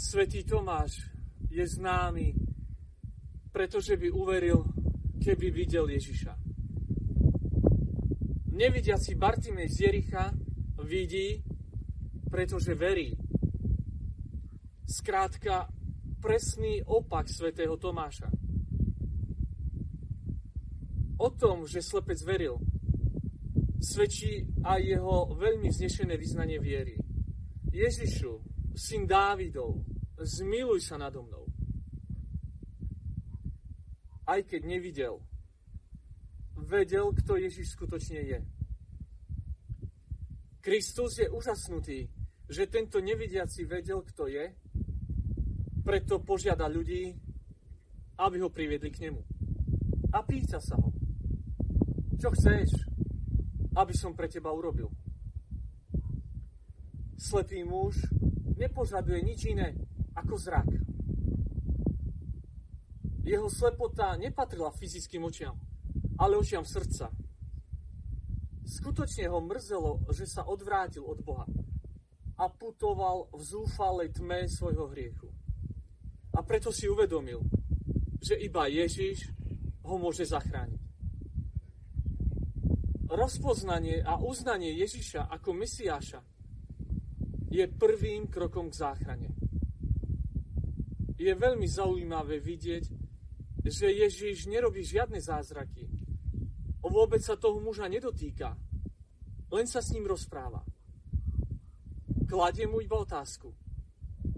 Svetý Tomáš je známy, pretože by uveril, keby videl Ježiša. Nevidiaci Bartimej z Jericha vidí, pretože verí. Skrátka, presný opak svätého Tomáša. O tom, že slepec veril, svedčí aj jeho veľmi vznešené vyznanie viery. Ježišu, syn Dávidov, zmiluj sa nado mnou. Aj keď nevidel, vedel, kto Ježiš skutočne je. Kristus je úžasnutý, že tento nevidiaci vedel, kto je, preto požiada ľudí, aby ho priviedli k nemu. A pýta sa ho, čo chceš, aby som pre teba urobil? Slepý muž nepožaduje nič iné ako zrak. Jeho slepota nepatrila fyzickým očiam, ale očiam srdca. Skutočne ho mrzelo, že sa odvrátil od Boha a putoval v zúfalej tme svojho hriechu. A preto si uvedomil, že iba Ježiš ho môže zachrániť rozpoznanie a uznanie Ježiša ako Mesiáša je prvým krokom k záchrane. Je veľmi zaujímavé vidieť, že Ježiš nerobí žiadne zázraky. Vôbec sa toho muža nedotýka, len sa s ním rozpráva. Kladie mu iba otázku.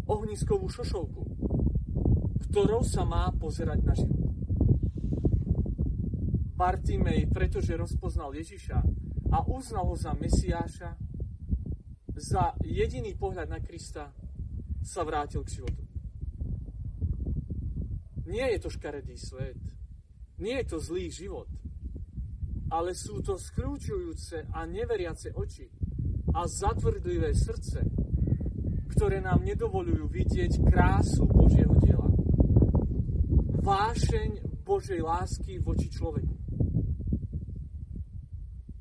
Ohniskovú šošovku, ktorou sa má pozerať na život. Bartimej, pretože rozpoznal Ježiša a uznal ho za Mesiáša, za jediný pohľad na Krista sa vrátil k životu. Nie je to škaredý svet, nie je to zlý život, ale sú to skľúčujúce a neveriace oči a zatvrdlivé srdce, ktoré nám nedovolujú vidieť krásu Božieho diela. Vášeň Božej lásky voči človeku.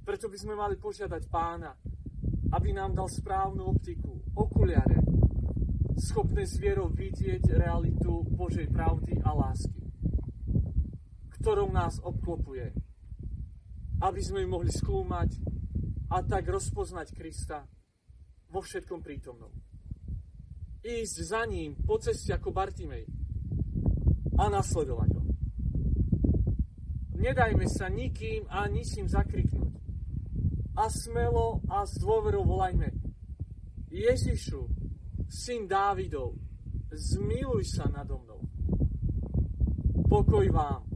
Preto by sme mali požiadať pána, aby nám dal správnu optiku, okuliare, schopné s vierou vidieť realitu Božej pravdy a lásky, ktorou nás obklopuje, aby sme ju mohli skúmať a tak rozpoznať Krista vo všetkom prítomnom. Ísť za ním po ceste ako Bartimej a nasledovať ho. Nedajme sa nikým a ničím zakriknúť a smelo a s dôverou volajme Ježišu, syn Dávidov, zmiluj sa nado mnou. Pokoj vám.